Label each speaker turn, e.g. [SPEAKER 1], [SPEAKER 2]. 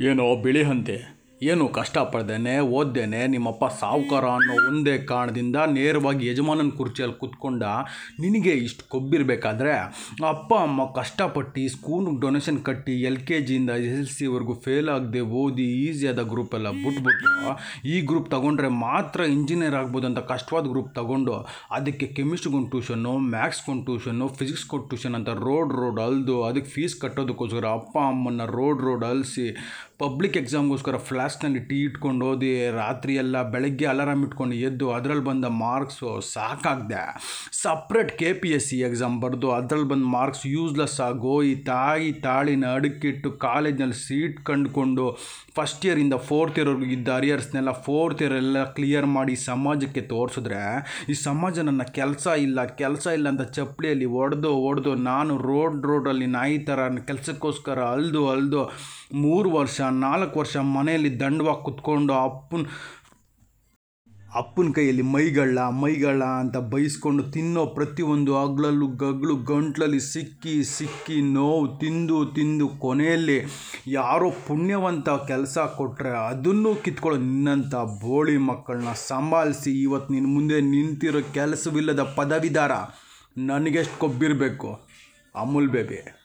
[SPEAKER 1] ಏನೋ ಬಿಳಿ ಹಂತೆ ಏನು ಕಷ್ಟಪಡ್ದೇನೆ, ಓದ್ದೇನೆ, ನಿಮ್ಮಪ್ಪ ಸಾಹುಕಾರ ಅನ್ನೋ ಒಂದೇ ಕಾರಣದಿಂದ ನೇರವಾಗಿ ಯಜಮಾನನ ಕುರ್ಚಿಯಲ್ಲಿ ಕುತ್ಕೊಂಡ, ನಿನಗೆ ಇಷ್ಟು ಕೊಬ್ಬಿರಬೇಕಾದ್ರೆ ಅಪ್ಪ, ಅಮ್ಮ ಕಷ್ಟಪಟ್ಟು ಸ್ಕೂಲ್ಗೆ ಡೊನೇಷನ್ ಕಟ್ಟಿ ಎಲ್ ಕೆ ಜಿಯಿಂದ ಎಸ್ ಎಲ್ ಸಿವರೆಗೂ ಫೇಲ್ ಆಗದೆ ಓದಿ ಈಸಿಯಾದ ಗ್ರೂಪೆಲ್ಲ ಬಿಟ್ಬಿಟ್ಟು, ಈ ಗ್ರೂಪ್ ತಗೊಂಡ್ರೆ ಮಾತ್ರ ಇಂಜಿನಿಯರ್ ಆಗ್ಬೋದು ಅಂತ ಕಷ್ಟವಾದ ಗ್ರೂಪ್ ತಗೊಂಡು, ಅದಕ್ಕೆ ಕೆಮಿಸ್ಟ್ರಿಗೊಂದು ಟ್ಯೂಷನ್ನು ಮ್ಯಾಥ್ಸ್ಗೊಂದು ಟ್ಯೂಷನ್ನು ಫಿಸಿಕ್ಸ್ಗೊಂದು ಟ್ಯೂಷನ್ ಅಂತ ರೋಡ್ ರೋಡ್ ಅಲ್ದು, ಅದಕ್ಕೆ ಫೀಸ್ ಕಟ್ಟೋದಕ್ಕೋಸ್ಕರ ಅಪ್ಪ ಅಮ್ಮನ ರೋಡ್ ರೋಡ್ ಅಲ್ಸಿ ಪಬ್ಲಿಕ್ ಎಕ್ಸಾಮ್ಗೋಸ್ಕರ ಫ್ಲಾಸ್ನಲ್ಲಿ ಟೀ ಇಟ್ಕೊಂಡು ಓದಿ ರಾತ್ರಿ ಎಲ್ಲ ಬೆಳಗ್ಗೆ ಅಲಾರಾಮ್ ಇಟ್ಕೊಂಡು ಎದ್ದು ಅದರಲ್ಲಿ ಬಂದ marks ಸಾಕಾಗ್ದೆ. Separate K P S C exam ಬರೆದು ಅದ್ರಲ್ಲಿ ಬಂದ ಮಾರ್ಕ್ಸ್ ಯೂಸ್ಲೆಸ್ ಆಗೋ, ಈ ತಾಯಿ ತಾಳಿನ ಅಡುಕಿಟ್ಟು ಕಾಲೇಜ್ನಲ್ಲಿ ಸೀಟ್ ಕಂಡುಕೊಂಡು ಫಸ್ಟ್ ಇಯರಿಂದ ಫೋರ್ತ್ ಇಯರ್ವರೆಗೂ ಇದ್ದ ಅರಿಯರ್ಸ್ನೆಲ್ಲ ಫೋರ್ತ್ ಇಯರ್ ಎಲ್ಲ ಕ್ಲಿಯರ್ ಮಾಡಿ ಸಮಾಜಕ್ಕೆ ತೋರಿಸಿದ್ರೆ, ಈ ಸಮಾಜ ನನ್ನ ಕೆಲಸ ಇಲ್ಲ ಕೆಲಸ ಇಲ್ಲ ಅಂತ ಚಪ್ಪಲಿಯಲ್ಲಿ ಒಡೆದು ಒಡೆದು ನಾನು ರೋಡ್ ರೋಡಲ್ಲಿ ನಾಯಿ ಥರ ಕೆಲಸಕ್ಕೋಸ್ಕರ ಅಲ್ದು ಅಲ್ದು ಮೂರು ವರ್ಷ, ನಾಲ್ಕು ವರ್ಷ ಮನೆಯಲ್ಲಿ ದಂಡವಾಗಿ ಕುತ್ಕೊಂಡು ಅಪ್ಪನ ಅಪ್ಪನ ಕೈಯಲ್ಲಿ ಮೈಗಳ್ಳ ಮೈಗಳ್ಳ ಅಂತ ಬೈಸ್ಕೊಂಡು ತಿನ್ನೋ ಪ್ರತಿಯೊಂದು ಹಗ್ಲಲ್ಲು ಗಗ್ಳು ಗಂಟ್ಲಲ್ಲಿ ಸಿಕ್ಕಿ ಸಿಕ್ಕಿ ನೋವು ತಿಂದು ತಿಂದು ಕೊನೆಯಲ್ಲಿ ಯಾರೋ ಪುಣ್ಯವಂತ ಕೆಲಸ ಕೊಟ್ಟರೆ ಅದನ್ನು ಕಿತ್ಕೊಳ್ಳೋ ನಿನ್ನಂಥ ಬೋಳಿ ಮಕ್ಕಳನ್ನ ಸಂಭಾಲಿಸಿ ಇವತ್ತು ನಿನ್ನ ಮುಂದೆ ನಿಂತಿರೋ ಕೆಲಸವಿಲ್ಲದ ಪದವಿದಾರ ನನಗೆಷ್ಟು ಕೊಬ್ಬಿರಬೇಕು? ಅಮೂಲ್ ಬೇಬಿ.